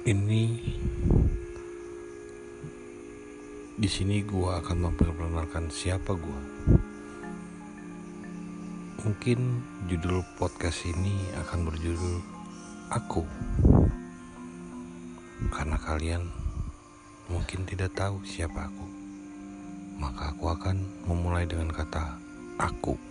Ini di sini gua akan memperkenalkan siapa gua. Mungkin judul podcast ini akan berjudul Aku. Karena kalian mungkin tidak tahu siapa aku. Maka aku akan memulai dengan kata aku.